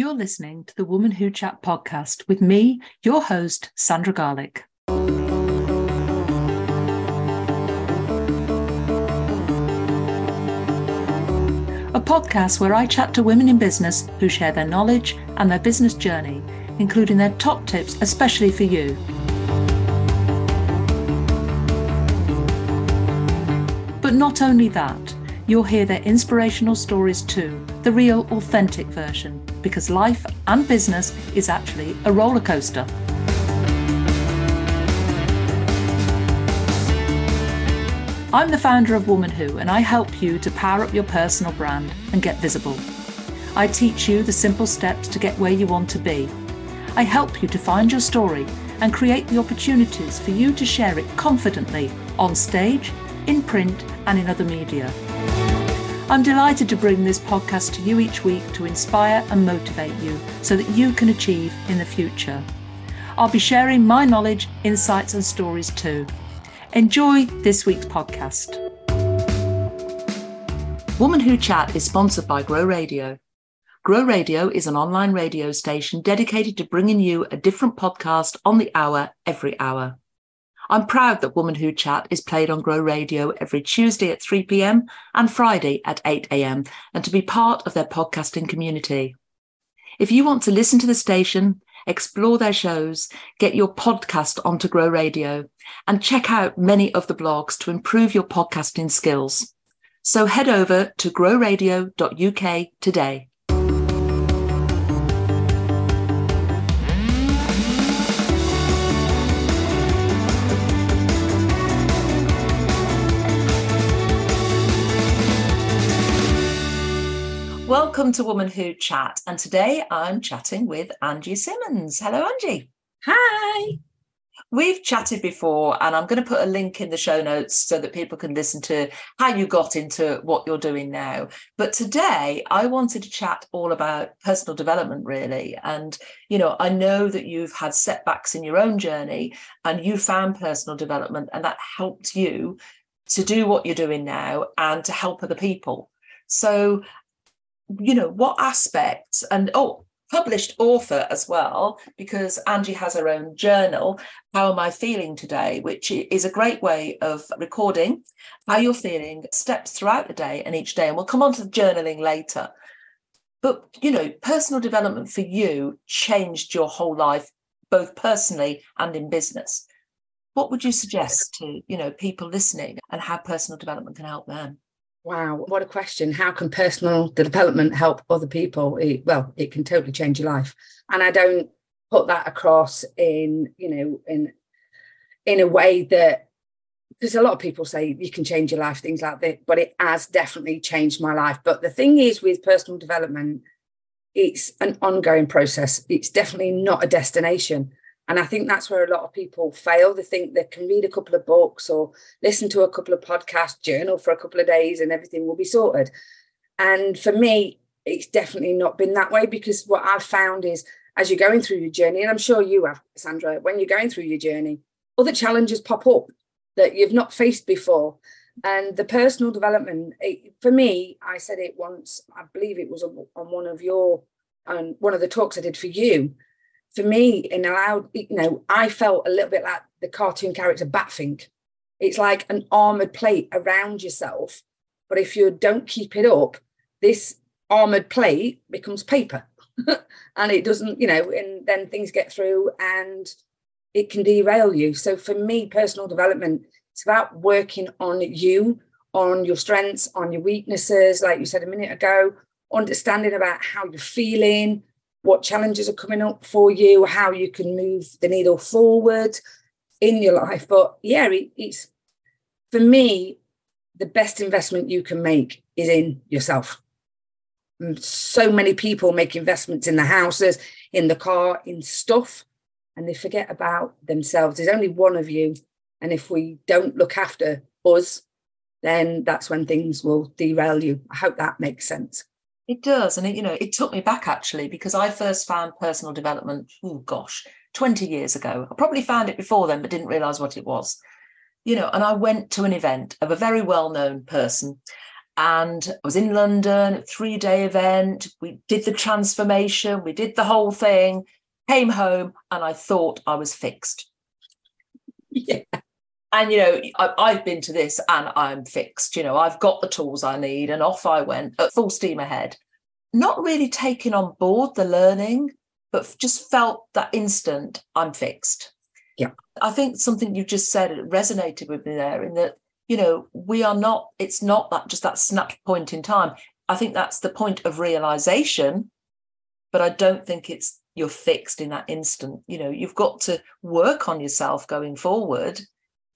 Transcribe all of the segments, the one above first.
You're listening to the Woman Who Chat podcast with me, your host, Sandra Garlick. A podcast where I chat to women in business who share their knowledge and their business journey, including their top tips, especially for you. But not only that, you'll hear their inspirational stories too, the real, authentic version, because life and business is actually a roller coaster. I'm the founder of Woman Who, and I help you to power up your personal brand and get visible. I teach you the simple steps to get where you want to be. I help you to find your story and create the opportunities for you to share it confidently on stage, in print, and in other media. I'm delighted to bring this podcast to you each week to inspire and motivate you so that you can achieve in the future. I'll be sharing my knowledge, insights, and stories too. Enjoy this week's podcast. Woman Who Chat is sponsored by Grow Radio. Grow Radio is an online radio station dedicated to bringing you a different podcast on the hour every hour. I'm proud that Woman Who Chat is played on Grow Radio every Tuesday at 3 p.m. and Friday at 8 a.m. and to be part of their podcasting community. If you want to listen to the station, explore their shows, get your podcast onto Grow Radio, and check out many of the blogs to improve your podcasting skills. So head over to growradio.uk today. Welcome to Woman Who Chat. And today I'm chatting with Angie Simmons. Hello, Angie. Hi. We've chatted before, and I'm going to put a link in the show notes so that people can listen to how you got into what you're doing now. But today, I wanted to chat all about personal development, really. And, you know, I know that you've had setbacks in your own journey and you found personal development, and that helped you to do what you're doing now and to help other people. So you know, what aspects and oh, published author as well, because Angie has her own journal, How Am I Feeling Today, which is a great way of recording how you're feeling, steps throughout the day and each day. And we'll come on to the journaling later. But, you know, personal development for you changed your whole life, both personally and in business. What would you suggest to, you know, people listening and how personal development can help them? Wow, what a question. How can personal development help other people? It, well, it can totally change your life. And I don't put that across in, you know, in in a way that because a lot of people say you can change your life, things like that, but it has definitely changed my life. But the thing is with personal development, it's an ongoing process. It's definitely not a destination. And I think that's where a lot of people fail. They think they can read a couple of books or listen to a couple of podcasts, journal for a couple of days, and everything will be sorted. And for me, it's definitely not been that way because what I've found is as you're going through your journey, and I'm sure you have, Sandra, when you're going through your journey, other challenges pop up that you've not faced before. And the personal development, it, for me, I said it once, I believe it was on one of your, on one of the talks I did for you, for me, and allowed, you know, I felt a little bit like the cartoon character Batfink. It's like an armored plate around yourself. But if you don't keep it up, this armored plate becomes paper. and it doesn't, you know, and then things get through and it can derail you. So for me, personal development, it's about working on you, on your strengths, on your weaknesses, like you said a minute ago, understanding about how you're feeling, what challenges are coming up for you, how you can move the needle forward in your life. But yeah, it, it's for me, the best investment you can make is in yourself. So many people make investments in the houses, in the car, in stuff, and they forget about themselves. There's only one of you. And if we don't look after us, then that's when things will derail you. I hope that makes sense. It does. And, it, you know, it took me back actually because I first found personal development, oh gosh, 20 years ago. I probably found it before then, but didn't realize what it was. You know, and I went to an event of a very well known person and I was in London, three day event. We did the transformation, we did the whole thing, came home, and I thought I was fixed. Yeah. And, you know, I, have been to this and I'm fixed. You know, I've got the tools I need, and off I went at full steam ahead. Not really taking on board the learning, but just felt that instant I'm fixed. Yeah. I think something you just said resonated with me there in that you know we are not it's not that just that snap point in time i think that's the point of realization but i don't think it's you're fixed in that instant you know you've got to work on yourself going forward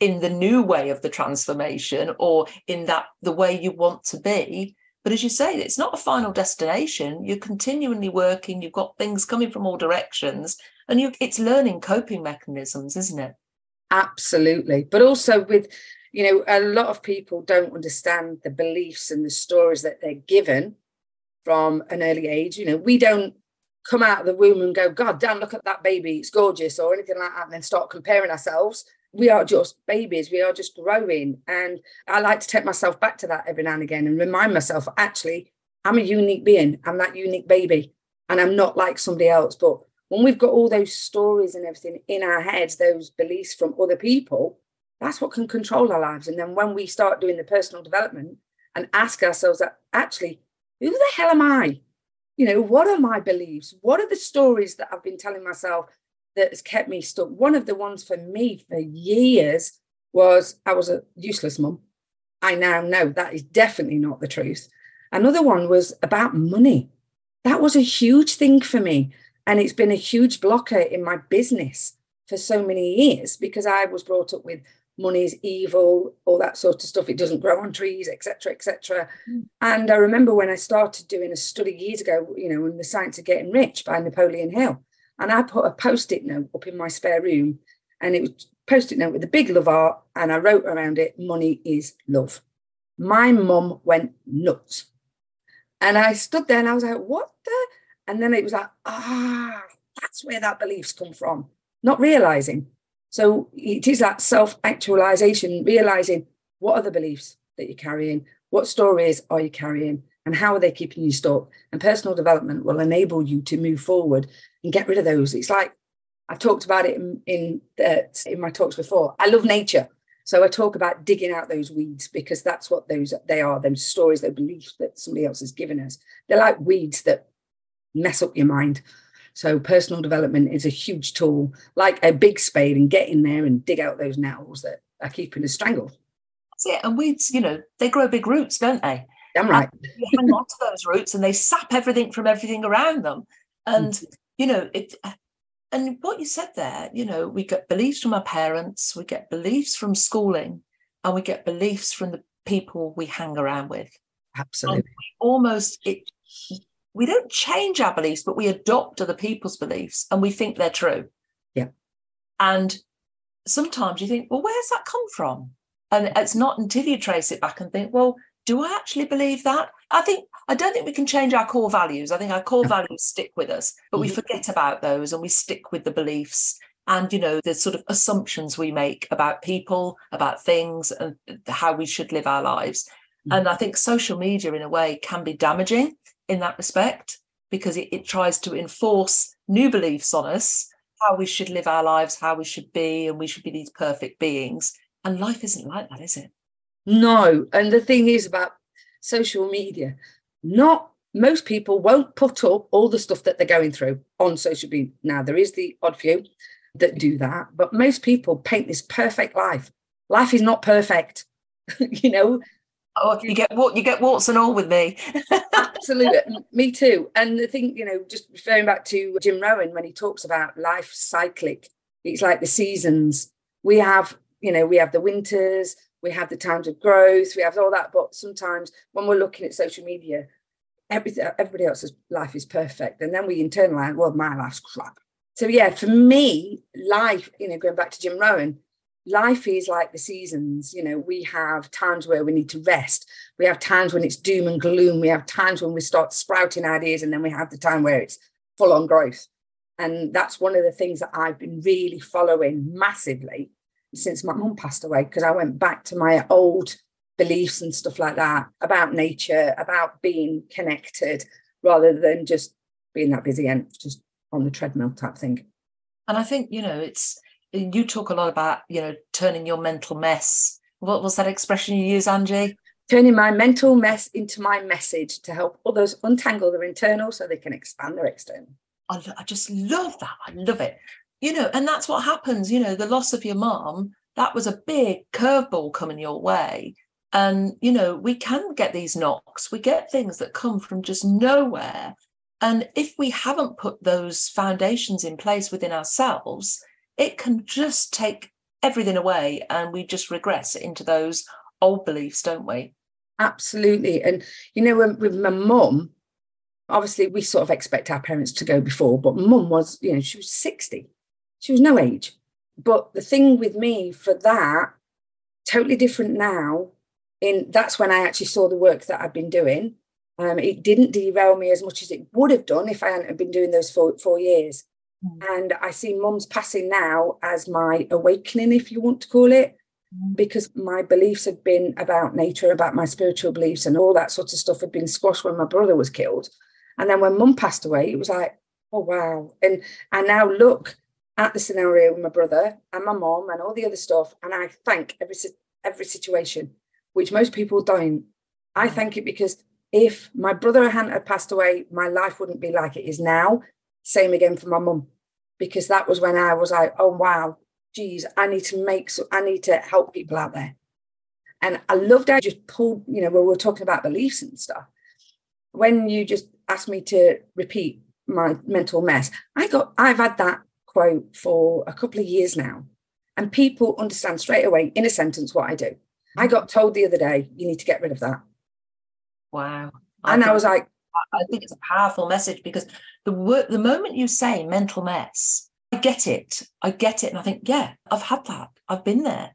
in the new way of the transformation or in that the way you want to be. But as you say it's not a final destination. You're continually working. You've got things coming from all directions and you it's learning coping mechanisms isn't it? Absolutely. But also with you know, a lot of people don't understand the beliefs and the stories that they're given from an early age. You know, we don't come out of the womb and go, God damn, look at that baby, it's gorgeous, or anything like that, and then start comparing ourselves. We are just babies, we are just growing. And I like to take myself back to that every now and again and remind myself, actually, I'm a unique being, I'm that unique baby, and I'm not like somebody else. But when we've got all those stories and everything in our heads, those beliefs from other people, that's what can control our lives. And then when we start doing the personal development and ask ourselves that actually, who the hell am I? You know, what are my beliefs? What are the stories that I've been telling myself that has kept me stuck? One of the ones for me for years was I was a useless mum. I now know that is definitely not the truth. Another one was about money. That was a huge thing for me. And it's been a huge blocker in my business for so many years because I was brought up with money is evil, all that sort of stuff. It doesn't grow on trees, etc., etc. Mm. And I remember when I started doing a study years ago, you know, in the Science of Getting Rich by Napoleon Hill, and I put a post-it note up in my spare room, and it was post-it note with a big love art, and I wrote around it, "Money is love." My mum went nuts, and I stood there and I was like, "What the?" And then it was like, ah, that's where that beliefs come from. Not realizing so it is that self actualization, realizing what are the beliefs that you're carrying, what stories are you carrying, and how are they keeping you stuck. And personal development will enable you to move forward and get rid of those. It's like I've talked about it in in, in my talks before. I love nature. So I talk about digging out those weeds because that's what those they are, those stories, those beliefs that somebody else has given us. They're like weeds that mess up your mind. So personal development is a huge tool, like a big spade, and get in there and dig out those nettles that are keeping us strangled. That's it. And weeds, you know, they grow big roots, don't they? Damn right. you hang on to those roots and they sap everything from everything around them. And. You know, it uh, and what you said there, you know, we get beliefs from our parents, we get beliefs from schooling, and we get beliefs from the people we hang around with. Absolutely. almost it we don't change our beliefs, but we adopt other people's beliefs and we think they're true. Yeah. And sometimes you think, well, where's that come from? And it's not until you trace it back and think, well, do I actually believe that? I think I don't think we can change our core values. I think our core values stick with us, but we mm-hmm. forget about those and we stick with the beliefs and you know the sort of assumptions we make about people, about things, and how we should live our lives. Mm-hmm. And I think social media, in a way, can be damaging in that respect because it, it tries to enforce new beliefs on us how we should live our lives how we should be and we should be these perfect beings and life isn't like that is it no and the thing is about social media not most people won't put up all the stuff that they're going through on social media now there is the odd few that do that but most people paint this perfect life life is not perfect you know Oh, you get what you get warts and all with me. Absolutely, me too. And the thing, you know, just referring back to Jim Rohn when he talks about life cyclic, it's like the seasons. We have, you know, we have the winters, we have the times of growth, we have all that. But sometimes when we're looking at social media, everything, everybody else's life is perfect, and then we internalize, well, my life's crap. So yeah, for me, life, you know, going back to Jim Rohn, life is like the seasons you know we have times where we need to rest we have times when it's doom and gloom we have times when we start sprouting ideas and then we have the time where it's full on growth and that's one of the things that i've been really following massively since my mum passed away because i went back to my old beliefs and stuff like that, about nature, about being connected, rather than just being that busy and just on the treadmill type thing. And I think, you know, it's you talk a lot about, you know, turning your mental mess. What was that expression you use, Angie? Turning my mental mess into my message to help others untangle their internal so they can expand their external. I, I just love that. I love it. You know, and that's what happens. You know, the loss of your mom, that was a big curveball coming your way. And, you know, we can get these knocks, we get things that come from just nowhere. And if we haven't put those foundations in place within ourselves, it can just take everything away and we just regress into those old beliefs, don't we? Absolutely. And, you know, with my mum, obviously we sort of expect our parents to go before, but mum was, you know, she was 60. She was no age. But the thing with me for that, totally different now. In that's when I actually saw the work that I've been doing. Um, it didn't derail me as much as it would have done if I hadn't been doing those four, four years. Mm. And I see mum's passing now as my awakening, if you want to call it, mm. because my beliefs had been about nature, about my spiritual beliefs, and all that sort of stuff had been squashed when my brother was killed. And then when mum passed away, it was like, oh wow. And I now look at the scenario with my brother and my mom and all the other stuff, and I thank every every situation, which most people don't. I thank it because if my brother hadn't had passed away, my life wouldn't be like it is now. Same again for my mum, because that was when I was like, oh wow, geez, I need to make so I need to help people out there. And I loved I just pulled, you know, when we were talking about beliefs and stuff. When you just asked me to repeat my mental mess, I got I've had that quote for a couple of years now. And people understand straight away in a sentence what I do. I got told the other day, you need to get rid of that. Wow. I and I was like, I think it's a powerful message because the word, the moment you say mental mess, I get it. I get it. And I think, yeah, I've had that. I've been there.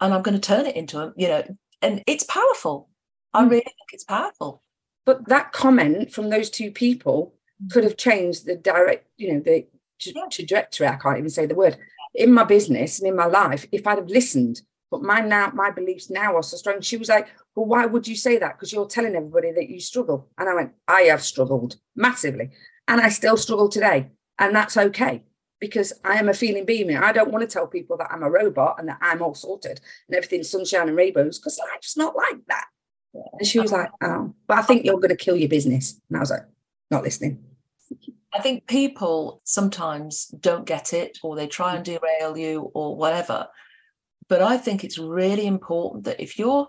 And I'm going to turn it into a, you know, and it's powerful. I mm. really think it's powerful. But that comment from those two people mm. could have changed the direct, you know, the trajectory. I can't even say the word in my business and in my life if I'd have listened. But my now, my beliefs now are so strong. She was like, "Well, why would you say that? Because you're telling everybody that you struggle." And I went, "I have struggled massively, and I still struggle today, and that's okay." Because I am a feeling being. I don't want to tell people that I'm a robot and that I'm all sorted and everything's sunshine and rainbows because life's not like that. And she was like, Oh, but I think you're going to kill your business. And I was like, Not listening. I think people sometimes don't get it or they try and derail you or whatever. But I think it's really important that if you're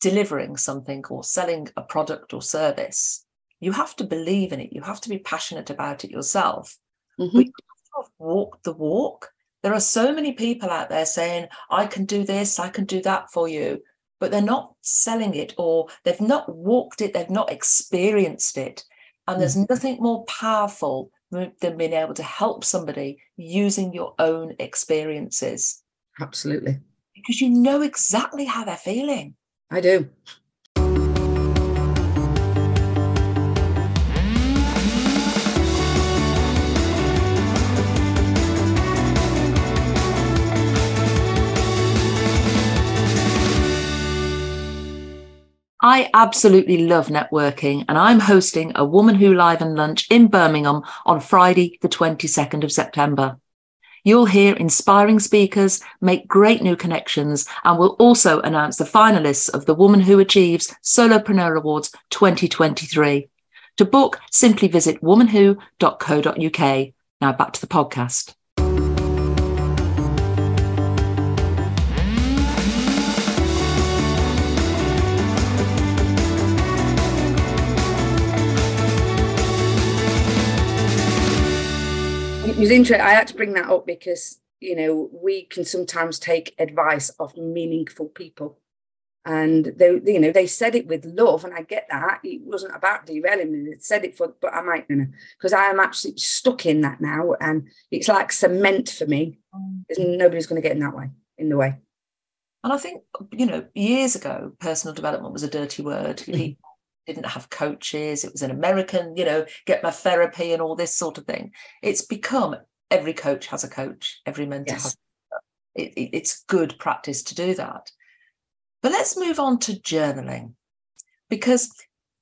delivering something or selling a product or service, you have to believe in it. You have to be passionate about it yourself. Mm-hmm. But you have to walk the walk. There are so many people out there saying, I can do this, I can do that for you, but they're not selling it or they've not walked it, they've not experienced it. And there's mm. nothing more powerful than being able to help somebody using your own experiences. Absolutely. Because you know exactly how they're feeling. I do. I absolutely love networking, and I'm hosting a Woman Who Live and Lunch in Birmingham on Friday, the 22nd of September. You'll hear inspiring speakers, make great new connections, and we'll also announce the finalists of the Woman Who Achieves Solopreneur Awards 2023. To book, simply visit womanwho.co.uk. Now back to the podcast. Was interesting. I had to bring that up because you know we can sometimes take advice of meaningful people, and they you know they said it with love, and I get that it wasn't about derailing me. They said it for, but I might because I am absolutely stuck in that now, and it's like cement for me. There's nobody's going to get in that way in the way. And I think you know years ago, personal development was a dirty word. Mm-hmm didn't have coaches. It was an American, you know, get my therapy and all this sort of thing. It's become every coach has a coach, every mentor yes. has. It, it, it's good practice to do that. But let's move on to journaling because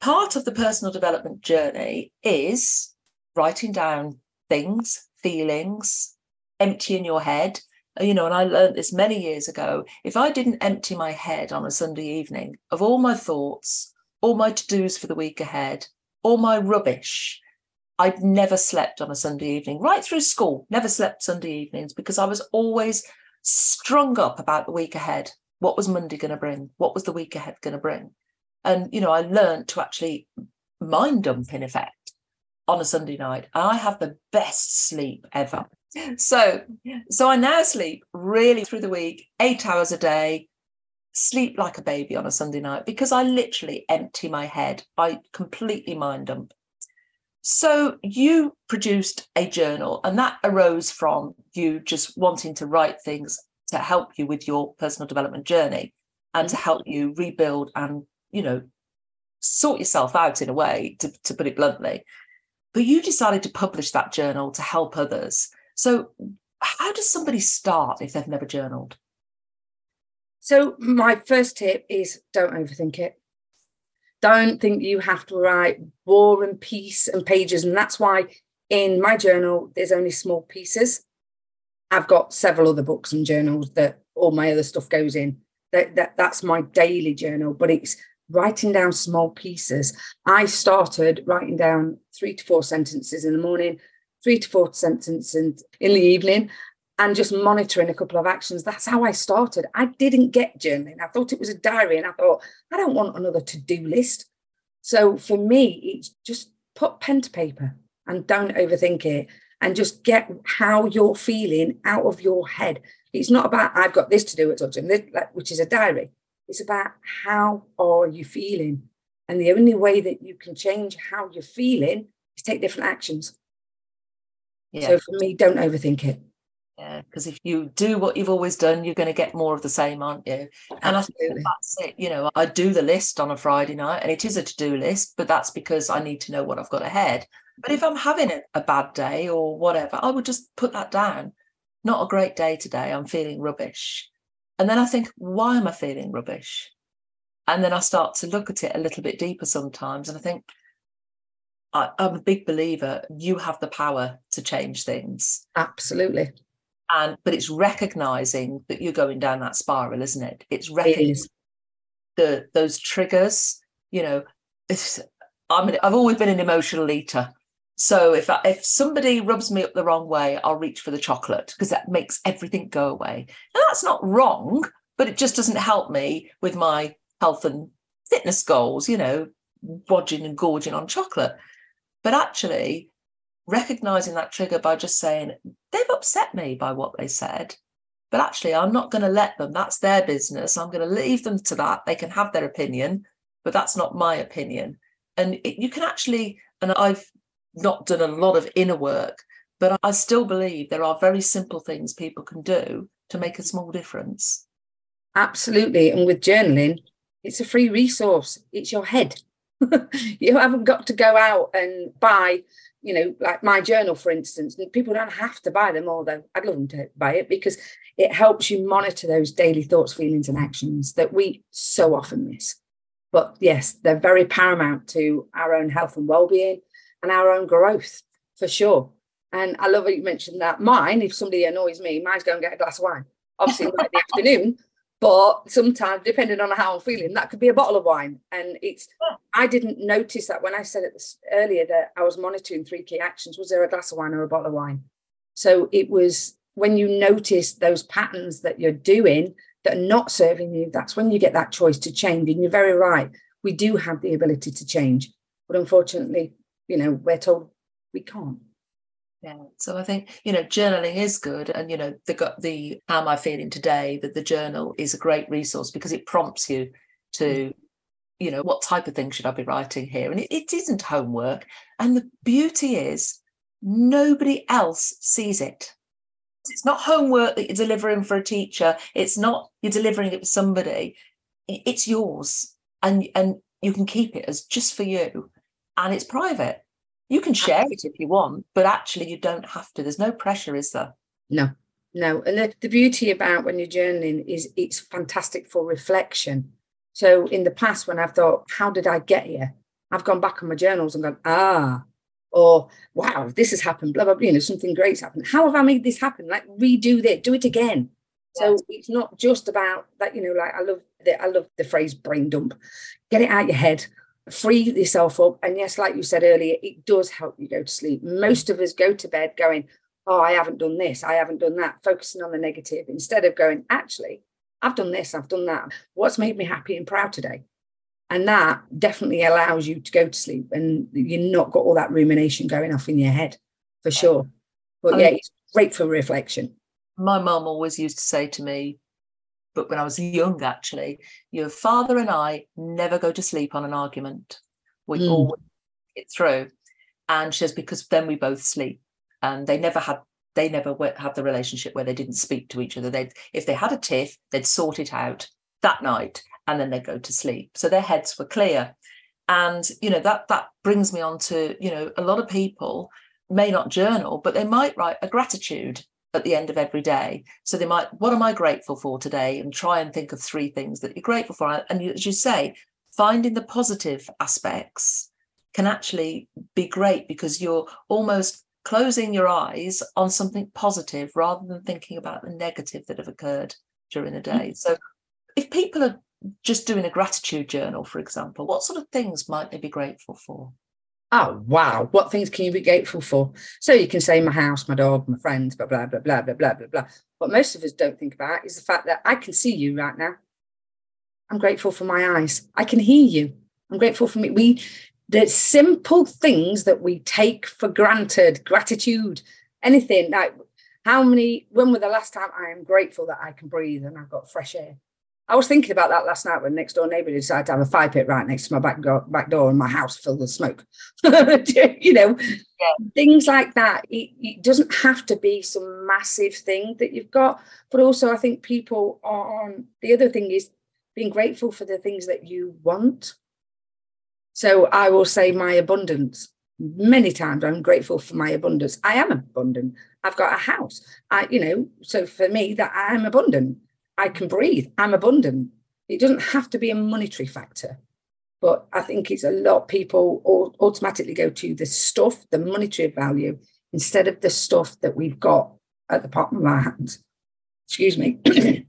part of the personal development journey is writing down things, feelings, emptying your head. You know, and I learned this many years ago. If I didn't empty my head on a Sunday evening of all my thoughts, all my to dos for the week ahead, all my rubbish, I'd never slept on a Sunday evening, right through school, never slept Sunday evenings because I was always strung up about the week ahead. What was Monday going to bring? What was the week ahead going to bring? And, you know, I learned to actually mind dump in effect on a Sunday night. I have the best sleep ever. So, so I now sleep really through the week, eight hours a day, sleep like a baby on a Sunday night because I literally empty my head. I completely mind dump. So you produced a journal, and that arose from you just wanting to write things to help you with your personal development journey and to help you rebuild and, you know, sort yourself out in a way, to, to put it bluntly. But you decided to publish that journal to help others. So, how does somebody start if they've never journaled? So, my first tip is don't overthink it don't think you have to write war and peace and pages. And that's why in my journal, there's only small pieces. I've got several other books and journals that all my other stuff goes in. That, that that's my daily journal, but it's writing down small pieces. I started writing down three to four sentences in the morning, three to four sentences in, in the evening, and just monitoring a couple of actions. That's how I started. I didn't get journaling. I thought it was a diary, and I thought, I don't want another to do list. So for me, it's just put pen to paper and don't overthink it and just get how you're feeling out of your head. It's not about, I've got this to do at such which is a diary. It's about how are you feeling? And the only way that you can change how you're feeling is take different actions. Yeah. So for me, don't overthink it. Yeah, because if you do what you've always done, you're going to get more of the same, aren't you? And Absolutely. I think that's it. You know, I do the list on a Friday night, and it is a to-do list, but that's because I need to know what I've got ahead. But if I'm having a bad day or whatever, I would just put that down. Not a great day today. I'm feeling rubbish. And then I think, why am I feeling rubbish? And then I start to look at it a little bit deeper sometimes, and I think, I, I'm a big believer. You have the power to change things. Absolutely and but it's recognizing that you're going down that spiral isn't it? It's recognizing it the those triggers you know. It's i mean i've always been an emotional eater. So if I, if somebody rubs me up the wrong way i'll reach for the chocolate because that makes everything go away. And that's not wrong but it just doesn't help me with my health and fitness goals you know bodging and gorging on chocolate. But actually recognizing that trigger by just saying, they've upset me by what they said. But actually, I'm not going to let them. That's their business. I'm going to leave them to that. They can have their opinion, but that's not my opinion. And it, you can actually, and I've not done a lot of inner work, but I still believe there are very simple things people can do to make a small difference. Absolutely. And with journaling, it's a free resource, it's your head. you haven't got to go out and buy you know, like my journal, for instance, people don't have to buy them, although I'd love them to buy it because it helps you monitor those daily thoughts, feelings, and actions that we so often miss. But yes, they're very paramount to our own health and well-being and our own growth for sure. And I love that you mentioned that. Mine, if somebody annoys me, mine's go and get a glass of wine. Obviously, in the afternoon, but sometimes, depending on how I'm feeling, that could be a bottle of wine. And it's, I didn't notice that when I said it earlier that I was monitoring three key actions. Was there a glass of wine or a bottle of wine? So it was when you notice those patterns that you're doing that are not serving you, that's when you get that choice to change. And you're very right. We do have the ability to change. But unfortunately, you know, we're told we can't. Yeah. So I think, you know, journaling is good. And, you know, the the how am I feeling today, that the journal is a great resource because it prompts you to, mm. you know, what type of thing should I be writing here? And it, it isn't homework. And the beauty is nobody else sees it. It's not homework that you're delivering for a teacher. It's not you're delivering it for somebody. It's yours. And and you can keep it as just for you. And it's private you can share it if you want, but actually you don't have to. There's no pressure, is there? No, No. And the, the beauty about when you're journaling is it's fantastic for reflection. So in the past, when I've thought, how did I get here? I've gone back on my journals and gone, ah, or wow, this has happened, blah, blah, blah, you know, something great's happened. How have I made this happen? Like redo that, do it again. So it's not just about that, you know, like I love the I love the phrase brain dump. Get it out your head, free yourself up. And yes, like you said earlier, it does help you go to sleep. Most of us go to bed going, Oh, I haven't done this, I haven't done that, focusing on the negative instead of going, actually, I've done this, I've done that. What's made me happy and proud today? And that definitely allows you to go to sleep and you're not got all that rumination going off in your head for sure. But yeah, it's great for reflection. My mum always used to say to me, but when I was young, actually, your father and I never go to sleep on an argument. We mm. always get through. And she says, because then we both sleep. And they never had they never had the relationship where they didn't speak to each other. They if they had a tiff, they'd sort it out that night and then they'd go to sleep. So their heads were clear. And you know, that that brings me on to, you know, a lot of people may not journal, but they might write a gratitude at the end of every day. So they might, what am I grateful for today? And try and think of three things that you're grateful for. And as you say, finding the positive aspects can actually be great because you're almost closing your eyes on something positive rather than thinking about the negative that have occurred during the day. So if people are just doing a gratitude journal, for example, what sort of things might they be grateful for? Oh wow, what things can you be grateful for? So you can say my house, my dog, my friends, blah blah blah blah blah blah blah blah. What most of us don't think about is the fact that I can see you right now. I'm grateful for my eyes. I can hear you. I'm grateful for me. We the simple things that we take for granted, gratitude, anything like how many, when were the last time I am grateful that I can breathe and I've got fresh air? I was thinking about that last night when next door neighbour decided to have a fire pit right next to my back door, back door and my house filled with smoke. you know, yeah. things like that. It, it, doesn't have to be some massive thing that you've got, but also I think people on the other thing is being grateful for the things that you want so I will say my abundance. Many times I'm grateful for my abundance. I am abundant. I've got a house. I, you know, so for me that I am abundant. I can breathe. I'm abundant. It doesn't have to be a monetary factor. But I think it's a lot of people automatically go to the stuff, the monetary value, instead of the stuff that we've got at the bottom of our hands. Excuse me.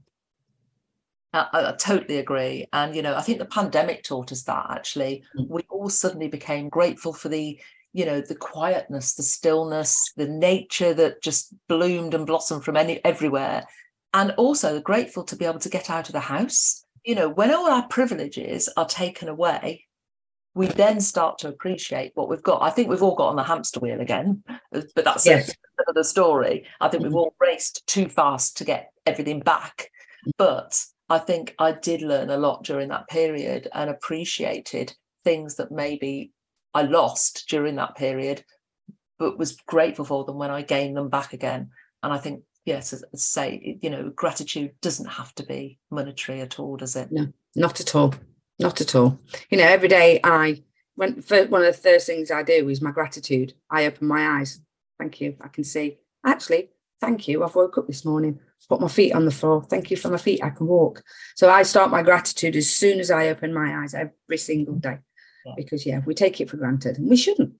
I, I, totally agree. And, you know, I think the pandemic taught us that actually. Mm. We all suddenly became grateful for the, you know, the quietness, the stillness, the nature that just bloomed and blossomed from any everywhere. And also grateful to be able to get out of the house. You know, when all our privileges are taken away, we then start to appreciate what we've got. I think we've all got on the hamster wheel again, but that's yes. another story. I think we've mm. all raced too fast to get everything back. But I think I did learn a lot during that period and appreciated things that maybe I lost during that period, but was grateful for them when I gained them back again. And I think, yes, as, I say, you know, gratitude doesn't have to be monetary at all, does it? No, not at all. Not at all. You know, every day I, when one of the first things I do is my gratitude. I open my eyes. Thank you. I can see. Actually, thank you. I've woke up this morning put my feet on the floor. Thank you for my feet. I can walk. So I start my gratitude as soon as I open my eyes every single day. Yeah. Because yeah, we take it for granted and we shouldn't.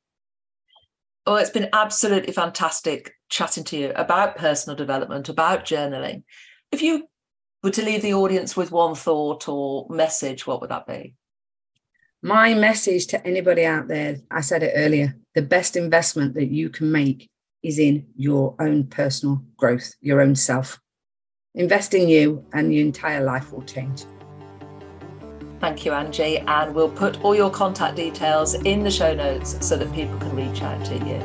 Oh, it's been absolutely fantastic chatting to you about personal development, about journaling. If you were to leave the audience with one thought or message, what would that be? My message to anybody out there, I said it earlier, the best investment that you can make is in your own personal growth, your own self. Invest in you, and your entire life will change. Thank you, Angie. And we'll put all your contact details in the show notes so that people can reach out to you.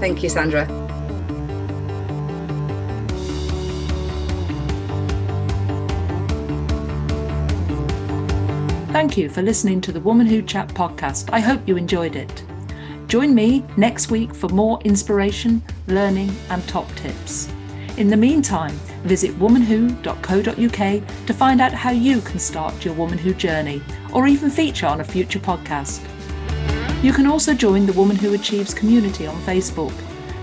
Thank you, Sandra. Thank you for listening to the Woman Who Chat podcast. I hope you enjoyed it. Join me next week for more inspiration, learning, and top tips. In the meantime, visit womanwho.co.uk to find out how you can start your Woman Who journey or even feature on a future podcast. You can also join the Woman Who Achieves community on Facebook.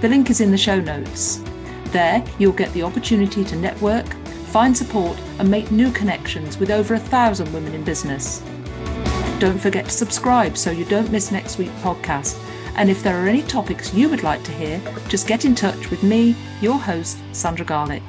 The link is in the show notes. There, you'll get the opportunity to network, find support, and make new connections with over a thousand women in business. Don't forget to subscribe so you don't miss next week's podcast. And if there are any topics you would like to hear, just get in touch with me, your host, Sandra Garlick.